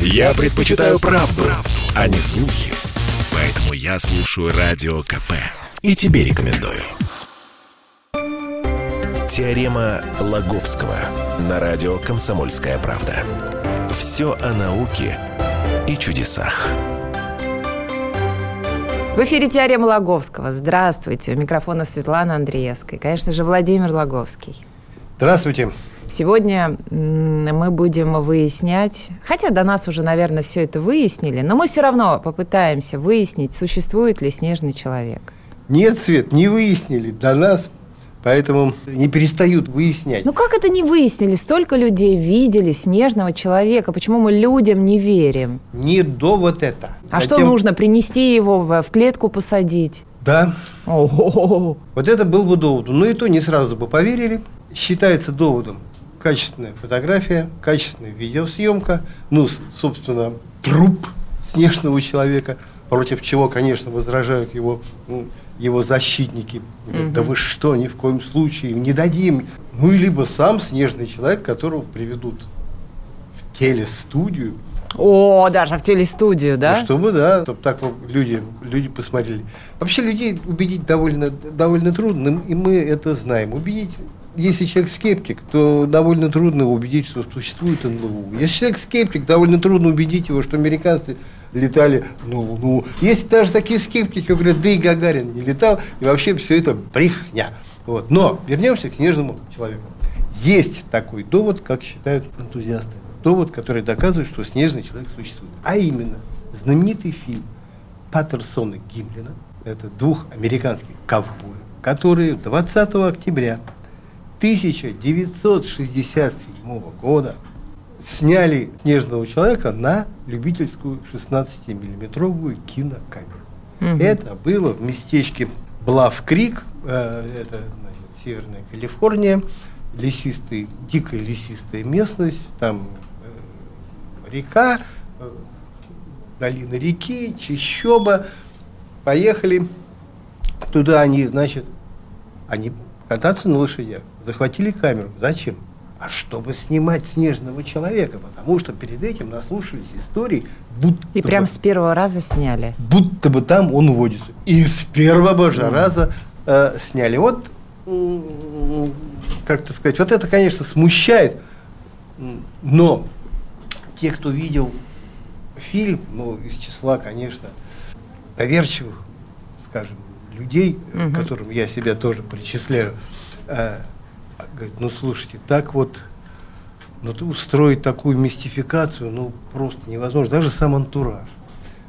Я предпочитаю правду, правду, а не слухи. Поэтому я слушаю Радио КП. И тебе рекомендую. Теорема Лаговского на радио «Комсомольская правда». Все о науке и чудесах. В эфире «Теорема Лаговского». Здравствуйте. У микрофона Светлана Андреевская. Конечно же, Владимир Лаговский. Здравствуйте. Сегодня мы будем выяснять, хотя до нас уже, наверное, все это выяснили, но мы все равно попытаемся выяснить, существует ли снежный человек. Нет, Свет, не выяснили до нас, поэтому не перестают выяснять. Ну как это не выяснили? Столько людей видели снежного человека. Почему мы людям не верим? Не до вот это. А Затем... что нужно? Принести его в клетку посадить? Да. О-о-о. Вот это был бы довод. Но и то не сразу бы поверили. Считается доводом качественная фотография, качественная видеосъемка, ну, собственно, труп снежного человека, против чего, конечно, возражают его, его защитники. Говорят, да вы что, ни в коем случае не дадим. Ну, и либо сам снежный человек, которого приведут в телестудию. О, даже в телестудию, да? Ну, чтобы, да, чтобы так люди, люди посмотрели. Вообще людей убедить довольно, довольно трудно, и мы это знаем. Убедить если человек скептик, то довольно трудно его убедить, что существует НЛО. Если человек скептик, довольно трудно убедить его, что американцы летали на Луну. Есть даже такие скептики, говорят, да и Гагарин не летал, и вообще все это брехня. Вот. Но вернемся к снежному человеку. Есть такой довод, как считают энтузиасты. Довод, который доказывает, что снежный человек существует. А именно, знаменитый фильм Паттерсона Гимлина, это двух американских ковбоев, которые 20 октября 1967 года сняли «Снежного человека» на любительскую 16-миллиметровую кинокамеру. Угу. Это было в местечке Блав-Крик, э, это значит, Северная Калифорния, лесистый, дикая лесистая местность, там э, река, э, долина реки, чищоба. Поехали туда они, значит, они кататься на лошадях. Захватили камеру. Зачем? А чтобы снимать снежного человека, потому что перед этим наслушались историй, будто И прям бы, с первого раза сняли. Будто бы там он водится. И с первого же mm. раза э, сняли. Вот, как-то сказать, вот это, конечно, смущает, но те, кто видел фильм, ну, из числа, конечно, доверчивых, скажем, людей, угу. к которым я себя тоже причисляю, э, говорит, ну слушайте, так вот, ну устроить такую мистификацию, ну просто невозможно, даже сам антураж.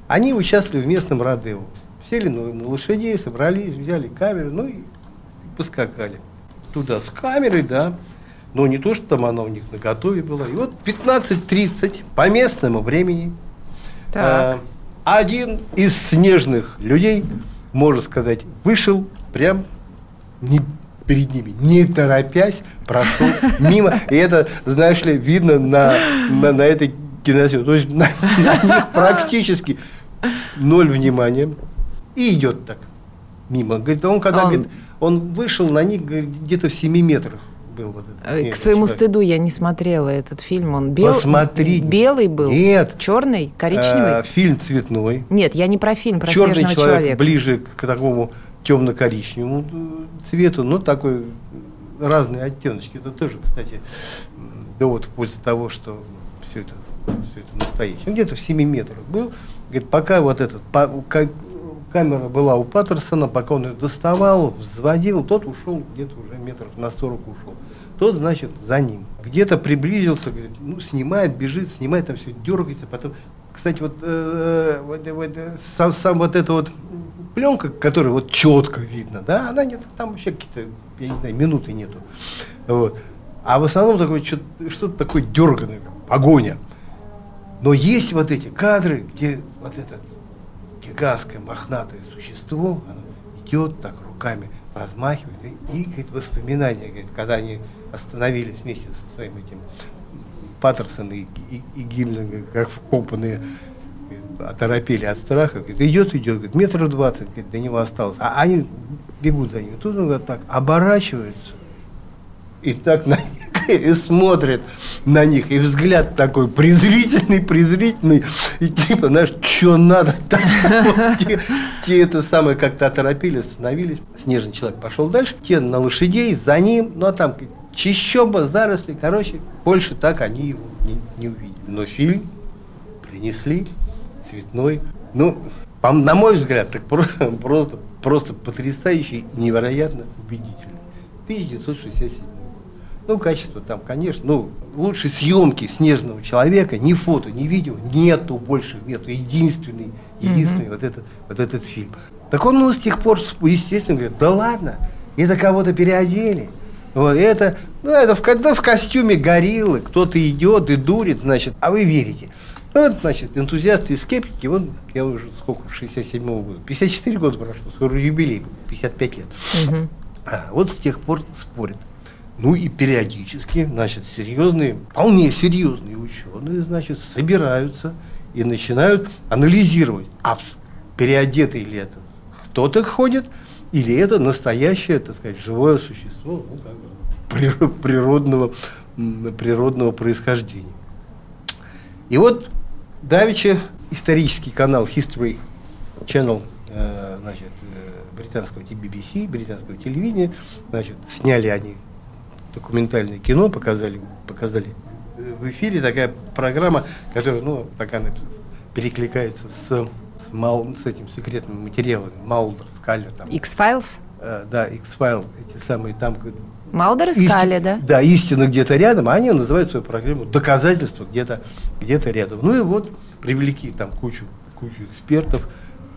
Они участвовали в местном Родео. Сели на, на лошадей, собрались, взяли камеру, ну и поскакали. Туда с камерой, да. Но не то, что там она у них на готове была. И вот 15.30 по местному времени э, один из снежных людей можно сказать, вышел прям не перед ними, не торопясь, прошел мимо. И это, знаешь ли, видно на, на, на этой киносъемке. То есть на, на них практически ноль внимания. И идет так мимо. Говорит, он когда он, говорит, он вышел на них где-то в 7 метрах был вот этот. Э, к своему человек. стыду я не смотрела этот фильм. Он бел... Посмотри. белый был? Нет. Черный? Коричневый? А, фильм цветной. Нет, я не про фильм, про Черный снежного человек человека. ближе к такому темно-коричневому цвету, но такой разные оттеночки. Это тоже, кстати, довод в пользу того, что все это, все это настоящее. Где-то в 7 метрах был. Говорит, пока вот этот, по, как, камера была у Паттерсона, пока он ее доставал, взводил, тот ушел где-то уже метров на 40 ушел тот, значит, за ним. Где-то приблизился, говорит, ну, снимает, бежит, снимает, там все дергается, потом, кстати, вот, э, вот, вот сам, сам вот эта вот пленка, которая вот четко видно, да, она нет, там вообще какие-то, я не знаю, минуты нету. Вот. А в основном такое что-то такое дерганое, погоня. Но есть вот эти кадры, где вот это гигантское мохнатое существо, оно идет так руками размахивает и, и говорит, воспоминания, говорит, когда они остановились вместе со своим этим Паттерсон и, и, и Гимлин, как вкопанные, оторопели от страха, говорит, идет, идет, говорит, метров двадцать, говорит, до него осталось. А они бегут за ним. Тут он говорит, так, оборачивается, и так на них и смотрит на них, и взгляд такой презрительный, презрительный, и типа, знаешь, что надо те, те это самое как-то оторопили, остановились. Снежный человек пошел дальше, те на лошадей, за ним, ну а там чищоба, заросли, короче, больше так они его не, не увидели. Но фильм принесли цветной, ну, на мой взгляд, так просто, просто, просто потрясающий, невероятно убедительный. 1967 год. Ну, качество там, конечно, ну, лучше съемки снежного человека, ни фото, ни видео, нету больше, нету. Единственный, единственный mm-hmm. вот, этот, вот этот фильм. Так он, ну, с тех пор, естественно, говорит, да ладно, это кого-то переодели. Вот это, ну, это в, это в костюме гориллы, кто-то идет и дурит, значит, а вы верите. Ну, вот, значит, энтузиасты и скептики, вот я уже сколько, 67-го года, 54 года прошло, скоро юбилей, 55 лет. Угу. А, вот с тех пор спорят. Ну и периодически, значит, серьезные, вполне серьезные ученые, значит, собираются и начинают анализировать, а переодетый ли это кто-то ходит, или это настоящее, так сказать, живое существо ну, как бы, природного, природного происхождения. И вот Давича исторический канал History Channel, э, значит, э, британского BBC, британского телевидения, значит, сняли они документальное кино, показали, показали э, в эфире такая программа, которая, ну, так она перекликается с, с, мал, с этим секретными материалами, Малдер, Скаллер. Там. X-Files? Э, да, X-File, эти самые там... Малдер и Скалли, да? Да, истина где-то рядом, а они называют свою программу «Доказательства где-то где рядом». Ну и вот привлекли там кучу, кучу экспертов,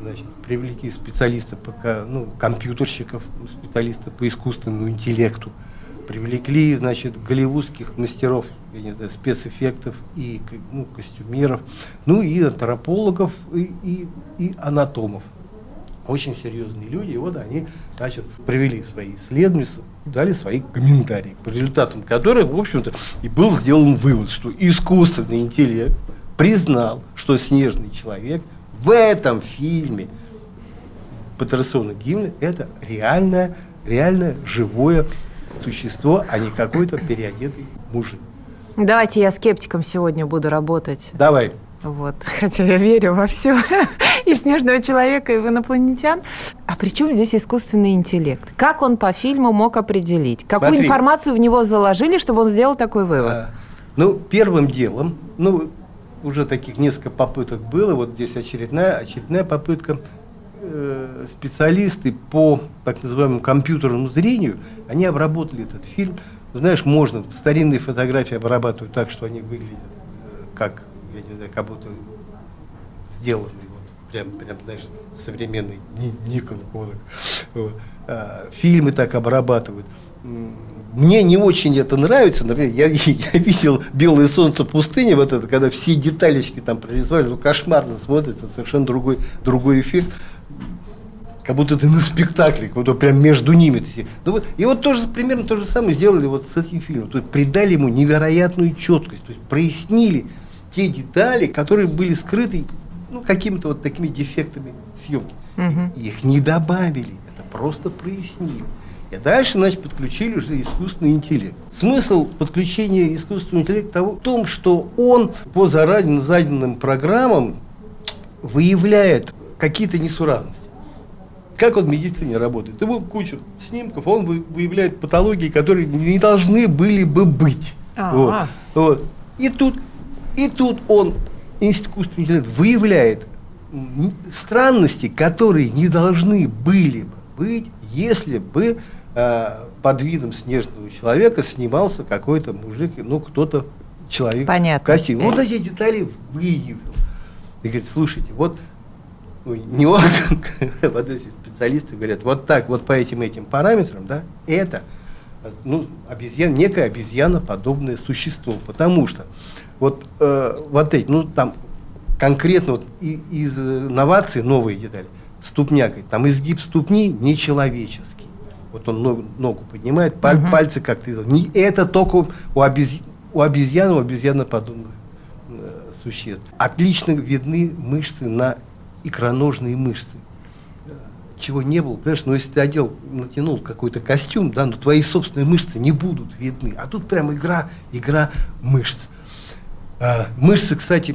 значит, привлекли специалистов, пока, ну, компьютерщиков, специалистов по искусственному интеллекту, привлекли, значит, голливудских мастеров, я не знаю, спецэффектов и ну, костюмеров, ну и антропологов, и, и, и анатомов. Очень серьезные люди, и вот они, значит, провели свои исследования, дали свои комментарии, по результатам которых, в общем-то, и был сделан вывод, что искусственный интеллект признал, что снежный человек в этом фильме Патерсона Гимна это реальное, реальное живое существо, а не какой-то переодетый мужик. Давайте я скептиком сегодня буду работать. Давай. Вот, хотя я верю во все, и в снежного человека, и в инопланетян. А при чем здесь искусственный интеллект? Как он по фильму мог определить? Какую Смотри. информацию в него заложили, чтобы он сделал такой вывод? А, ну, первым делом, ну, уже таких несколько попыток было, вот здесь очередная, очередная попытка Э, специалисты по так называемому компьютерному зрению, они обработали этот фильм. Знаешь, можно, старинные фотографии обрабатывают так, что они выглядят э, как, я не знаю, как будто сделаны, вот, прям, прям, знаешь, современный Никон. Вот. А, фильмы так обрабатывают. Мне не очень это нравится, например, я, я видел «Белое солнце пустыни», вот это, когда все деталечки там прорисовали, ну, кошмарно смотрится, совершенно другой, другой эффект как будто ты на спектакле, как будто прям между ними. Ну, вот, и вот тоже примерно то же самое сделали вот с этим фильмом. То есть придали ему невероятную четкость, то есть прояснили те детали, которые были скрыты ну, какими-то вот такими дефектами съемки. Угу. Их не добавили, это просто прояснили. И дальше, значит, подключили уже искусственный интеллект. Смысл подключения искусственного интеллекта того, в том, что он по заранее заданным программам выявляет какие-то несуразности. Как он в медицине работает? Ему кучу снимков, он выявляет патологии, которые не должны были бы быть. Вот. Вот. И тут, и тут он, искусственный интеллект, выявляет странности, которые не должны были бы быть, если бы э, под видом снежного человека снимался какой-то мужик, ну кто-то человек Понятно. красивый. Вот эти детали выявил. И говорит, слушайте, вот ну, не он, вот эти специалисты говорят, вот так, вот по этим этим параметрам, да, это ну, обезьян, некое обезьяноподобное существо, потому что вот, э, вот эти, ну, там конкретно вот и, из новаций новые детали, ступнякой, там изгиб ступни нечеловеческий. Вот он ногу, ногу поднимает, паль, угу. пальцы как-то не Это только у, обез, у обезьян, у обезьяноподобных э, существ. Отлично видны мышцы на икроножные мышцы чего не было, понимаешь, ну если ты одел, натянул какой-то костюм, да, но твои собственные мышцы не будут видны. А тут прям игра, игра мышц. А, мышцы, кстати,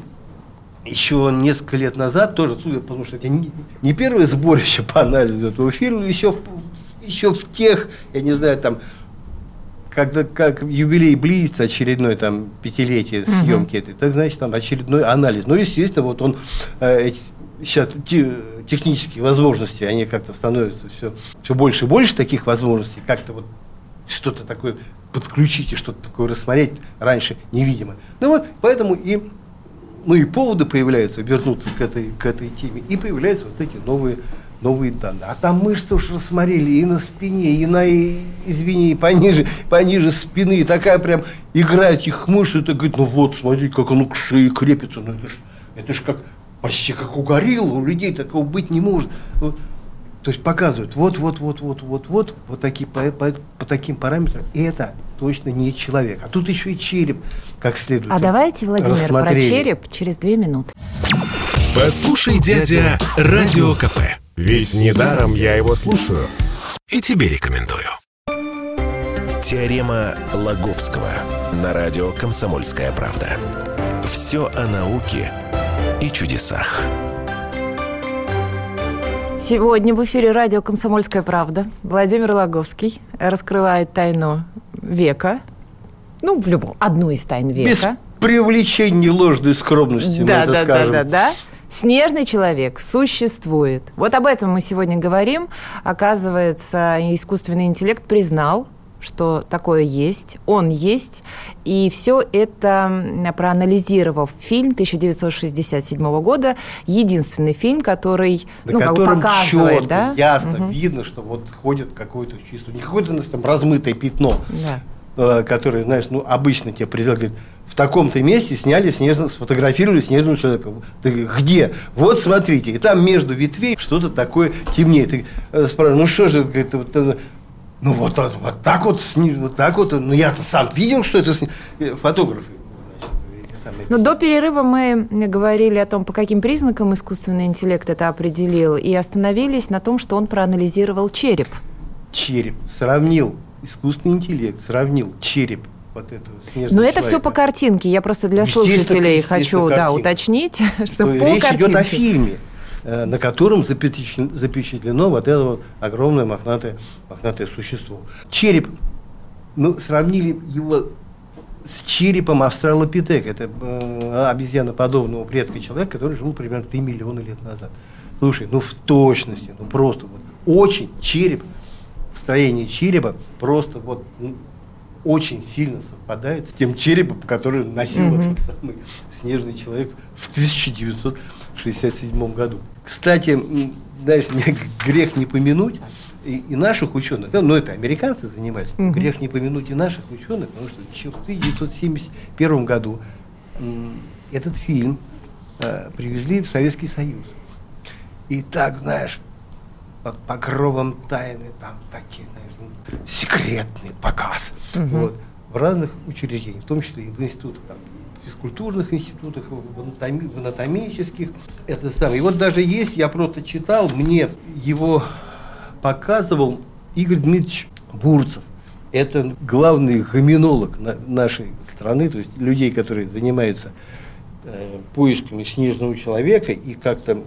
еще несколько лет назад тоже, судя, потому что это не, не первое сборище по анализу этого фильма, еще в, еще в тех, я не знаю, там, когда как юбилей близится очередной там пятилетие съемки этой, так значит там очередной анализ. Ну, естественно, вот он э, сейчас те, технические возможности, они как-то становятся все, все больше и больше таких возможностей, как-то вот что-то такое подключить и что-то такое рассмотреть раньше невидимо. Ну вот, поэтому и ну и поводы появляются вернуться к этой, к этой теме, и появляются вот эти новые, новые данные. А там мышцы уж рассмотрели и на спине, и на, и, извини, и пониже, пониже спины, и такая прям игра этих мышц, это говорит, ну вот, смотри, как оно к шее крепится, ну это ж, это ж как, почти как у гориллы, у людей такого быть не может. Вот. То есть показывают, вот, вот, вот, вот, вот, вот, вот такие, по, по, по таким параметрам, и это точно не человек. А тут еще и череп как следует. А давайте, Владимир, про череп через две минуты. Послушай, дядя, Радио КП. Ведь недаром я его слушаю. И тебе рекомендую. Теорема Лаговского на радио «Комсомольская правда». Все о науке и чудесах. Сегодня в эфире радио «Комсомольская правда» Владимир Логовский раскрывает тайну века, ну, в любом, одну из тайн века. Без привлечения ложной скромности, да, мы это да, скажем. Да, да, да. Снежный человек существует. Вот об этом мы сегодня говорим. Оказывается, искусственный интеллект признал, что такое есть, он есть, и все это, проанализировав фильм 1967 года, единственный фильм, который, На ну, как бы показывает, четко, да? ясно Мгм. видно, что вот ходит какое-то чувство, не какое-то у нас там размытое пятно, Да. э, которое, знаешь, ну, обычно тебе предлагают, говорит, в таком-то месте сняли снежно, сфотографировали снежного человека. Ты где? Вот смотрите. И там между ветвей что-то такое темнеет. Ты э, спрашиваешь, ну что же, говорит, вот, э, ну вот, так- вот так вот, вот так вот, ну я-то сам видел, что это э, фотографы. самые. Ну, до перерыва мы говорили о том, по каким признакам искусственный интеллект это определил, и остановились на том, что он проанализировал череп. череп, сравнил искусственный интеллект, сравнил череп вот этого снежного Но это все по картинке. Я просто для слушателей хочу да, уточнить, что что по речь идет о картинке. фильме, на котором запечатлен- запечатлено вот это вот огромное мохнатое, мохнатое существо. Череп, мы сравнили его с черепом австралопитека. Это э, обезьяноподобного предка человека, который жил примерно 3 миллиона лет назад. Слушай, ну в точности, ну просто вот очень череп, строение черепа просто вот ну, очень сильно совпадает с тем черепом, который носил Мгм. этот самый снежный человек в 1967 году. Кстати, знаешь, грех не помянуть и, и наших ученых, ну, ну, это американцы занимались, Мгм. грех не помянуть и наших ученых, потому что еще в 1971 году этот фильм э, привезли в Советский Союз. И так, знаешь, под покровом тайны, там такие, знаешь, ну, секретный показ. Мгм. Вот, в разных учреждениях, в том числе и в институтах, там, физкультурных институтах, в, анатоми- в анатомических. Это самое. И вот даже есть, я просто читал, мне его показывал Игорь Дмитриевич Бурцев. Это главный гоминолог на- нашей страны, то есть людей, которые занимаются э, поисками снежного человека и как-то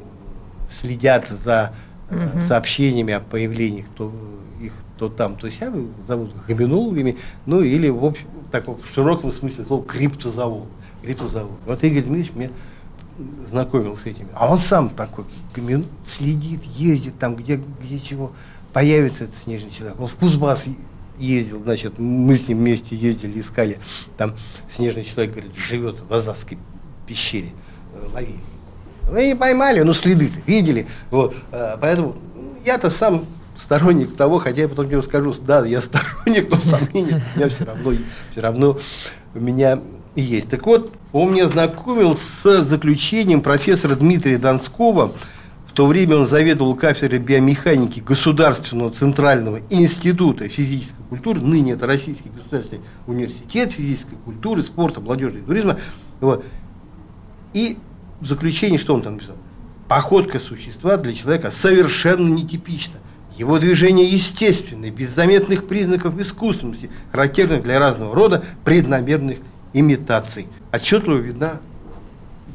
следят за Мгм. сообщениями о появлении то их то там, то сям, зовут гоминологами, ну или в, общем, так, в широком смысле слова криптозоолог. Криптозоолог. Вот Игорь Дмитриевич мне знакомил с этими. А он сам такой следит, ездит там, где, где чего появится этот снежный человек. Он в Кузбасс ездил, значит, мы с ним вместе ездили, искали. Там снежный человек, говорит, живет в Азовской пещере. Э, Ловили. Ну и поймали, ну следы-то видели. Вот. э, Поэтому я-то сам сторонник того, хотя я потом тебе скажу, да, я сторонник, но сомнений у меня все равно, все равно у меня есть. Так вот, он меня знакомил с заключением профессора Дмитрия Донского. В то время он заведовал кафедрой биомеханики Государственного Центрального института физической культуры. Ныне это Российский государственный университет физической культуры, спорта, молодежи и туризма. Вот. И в заключении что он там написал? Походка существа для человека совершенно нетипична. Его движение естественное, без заметных признаков искусственности, характерных для разного рода преднамеренных имитаций. Отчетливо видна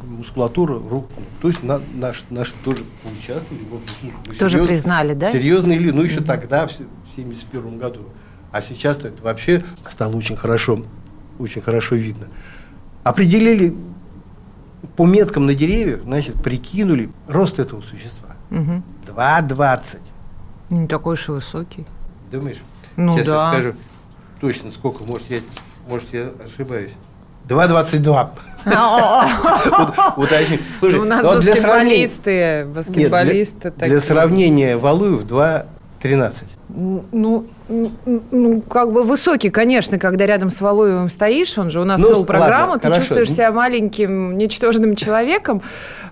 мускулатура рук. То есть на, наш, наши тоже поучаствовали. Ну, тоже серьез, признали, да? Серьезно или, ну, еще mm-hmm. тогда, в 1971 году. А сейчас это вообще стало очень хорошо, очень хорошо видно. Определили по меткам на деревьях, значит, прикинули рост этого существа. Угу. 2,20. Не такой уж и высокий. Думаешь? Ну Сейчас да. я скажу точно сколько, может я, может я ошибаюсь. 2,22. Слушай, У нас баскетболисты, баскетболисты Для сравнения, Валуев 2,13. Ну, ну, как бы высокий, конечно, когда рядом с Валуевым стоишь, он же у нас ну, вел программу, ладно, ты хорошо. чувствуешь себя маленьким, ничтожным человеком.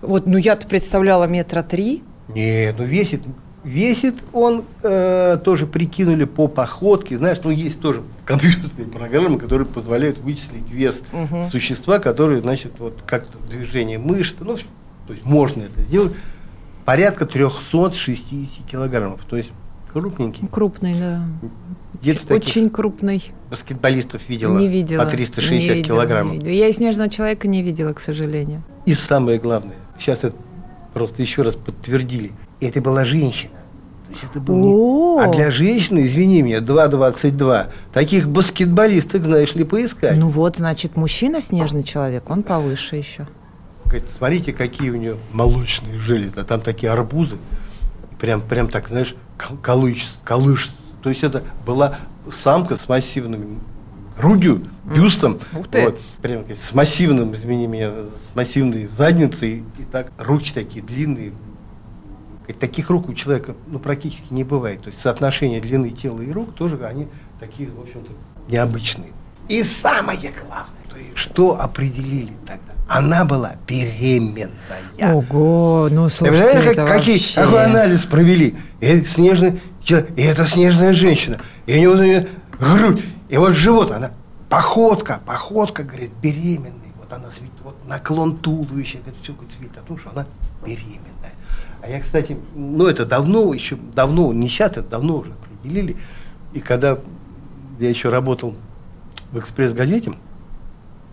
Вот, ну я-то представляла метра три. Нет, ну весит Весит он, э, тоже прикинули по походке. Знаешь, ну есть тоже компьютерные программы, которые позволяют вычислить вес угу. существа, которые, значит, вот как-то движение мышц, ну, то есть можно это сделать. Порядка 360 килограммов. То есть крупненький. Крупный, да. Где-то Очень крупный. Баскетболистов видела, не видела по 360 не видела, килограммов. Не видела. Я и снежного человека не видела, к сожалению. И самое главное, сейчас это просто еще раз подтвердили – это была женщина. То есть это был не... А для женщины, извини меня, 2,22. Таких баскетболисток, знаешь ли, поискать. Ну вот, значит, мужчина снежный человек, он повыше еще. Говорит, смотрите, какие у нее молочные железы. А там такие арбузы. Прям, прям так, знаешь, колыш, колыш. То есть это была самка с массивными грудью, бюстом, вот, прям с массивным, извини меня, с массивной задницей, и так руки такие длинные, Таких рук у человека ну, практически не бывает. То есть соотношение длины тела и рук тоже они такие, в общем-то, необычные. И самое главное, что определили тогда? Она была беременная. Ого, ну слушайте, это как, какие, вообще... Какой анализ провели? И, снежный, и это снежная женщина. И у нее, у нее грудь. И вот живот, она походка, походка, говорит, беременная. Вот она, вот наклон туловища, говорит, все, говорит, видит, потому что она беременная. А я, кстати, ну это давно, еще давно, не сейчас, это давно уже определили. И когда я еще работал в «Экспресс-газете»,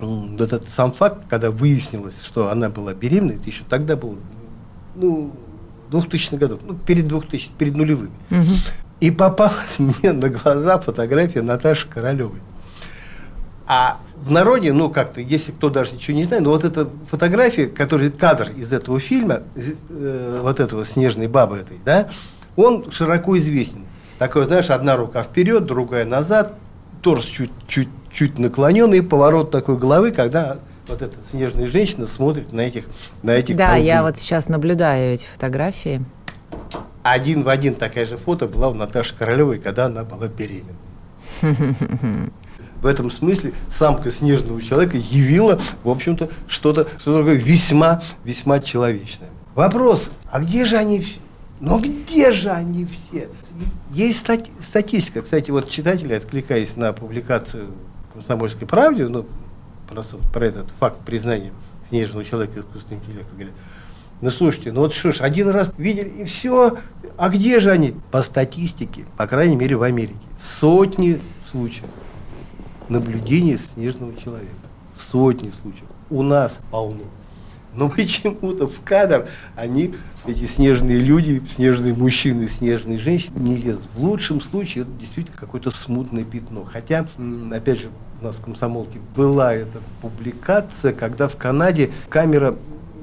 вот этот сам факт, когда выяснилось, что она была беременна, это еще тогда был, ну, 2000 годов, ну, перед 2000, перед нулевыми. Угу. И попалась мне на глаза фотография Наташи Королевой. А в народе, ну как-то, если кто даже ничего не знает, но вот эта фотография, который кадр из этого фильма, э, вот этого снежной бабы этой, да, он широко известен. Такой, знаешь, одна рука вперед, другая назад, торс чуть-чуть чуть наклоненный, поворот такой головы, когда вот эта снежная женщина смотрит на этих на этих Да, колбин. я вот сейчас наблюдаю эти фотографии. Один в один такая же фото была у Наташи Королевой, когда она была беременна. в этом смысле самка снежного человека явила, в общем-то, что-то что такое весьма, весьма человечное. Вопрос, а где же они все? Но где же они все? Есть стати статистика. Кстати, вот читатели, откликаясь на публикацию «Комсомольской правде», ну, просто про этот факт признания снежного человека искусственным интеллектом, говорят, ну слушайте, ну вот что ж, один раз видели и все, а где же они? По статистике, по крайней мере в Америке, сотни случаев наблюдения снежного человека. Сотни случаев. У нас полно. Но почему-то в кадр они, эти снежные люди, снежные мужчины, снежные женщины, не лезут. В лучшем случае это действительно какое-то смутное пятно. Хотя, опять же, у нас в комсомолке была эта публикация, когда в Канаде камера,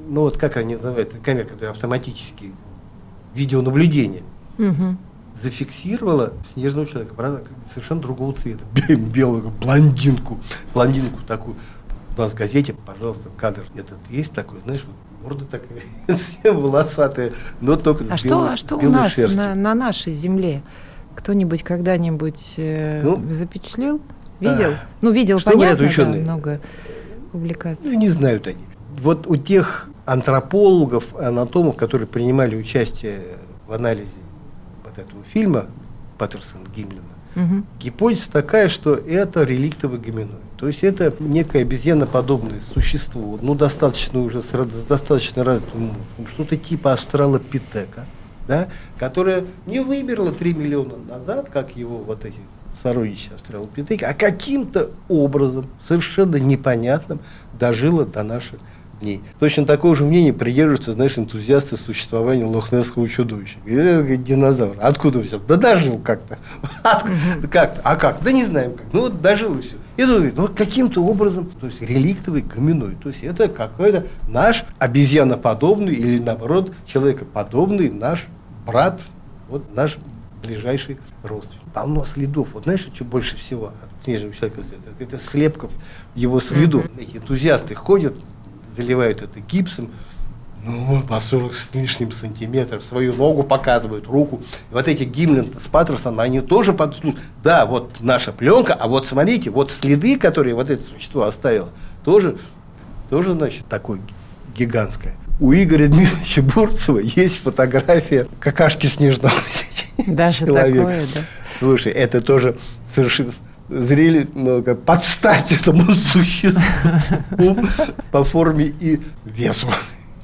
ну вот как они называют, камера, которая автоматически видеонаблюдение. Угу зафиксировала снежного человека, правда, совершенно другого цвета, белого, блондинку, блондинку такую. У нас в газете, пожалуйста, кадр этот есть такой, знаешь, морда такая, все волосатая, но только с а белой, что, а что у нас на, на нашей земле? Кто-нибудь когда-нибудь э, ну, запечатлел? Видел? А, ну, видел, что понятно, да, много публикаций. Ну, не знают они. Вот у тех антропологов, анатомов, которые принимали участие в анализе этого фильма Паттерсона Гимлина, угу. гипотеза такая, что это реликтовый гоминоид. То есть это некое обезьяноподобное существо, ну, достаточно уже с, с достаточно развитым мозгом, что-то типа астралопитека, да, которое не вымерло 3 миллиона назад, как его вот эти сородичи австралопитека, а каким-то образом, совершенно непонятным, дожило до наших дней. Точно такое же мнение придерживаются, знаешь, энтузиасты существования лохнесского чудовища. Это динозавр. Откуда взял? Да дожил как-то. Как-то. А как? Да не знаем как. Ну вот дожил и все. И тут ну каким-то образом, то есть реликтовый каменной. То есть это какой-то наш обезьяноподобный или наоборот человекоподобный наш брат, вот наш ближайший родственник. Полно следов. Вот знаешь, что больше всего от снежного человека Это слепков его следов. Эти энтузиасты ходят, заливают это гипсом, ну, по 40 с лишним сантиметров, свою ногу показывают, руку. И вот эти Гимлин с Паттерсоном, они тоже подслушают. Да, вот наша пленка, а вот смотрите, вот следы, которые вот это существо оставило, тоже, тоже значит, такое гигантское. У Игоря Дмитриевича Бурцева есть фотография какашки снежного Даже человека. такое, да? Слушай, это тоже совершенно зрели ну, как подстать этому существу по форме и весу.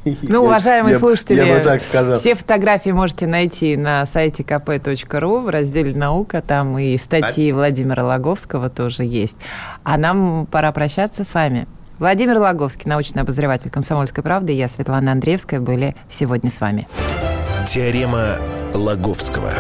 Ну, уважаемые я, слушатели, я бы так сказал. все фотографии можете найти на сайте kp.ru в разделе «Наука». Там и статьи а? Владимира Логовского тоже есть. А нам пора прощаться с вами. Владимир Логовский, научный обозреватель «Комсомольской правды», и я, Светлана Андреевская, были сегодня с вами. Теорема Логовского.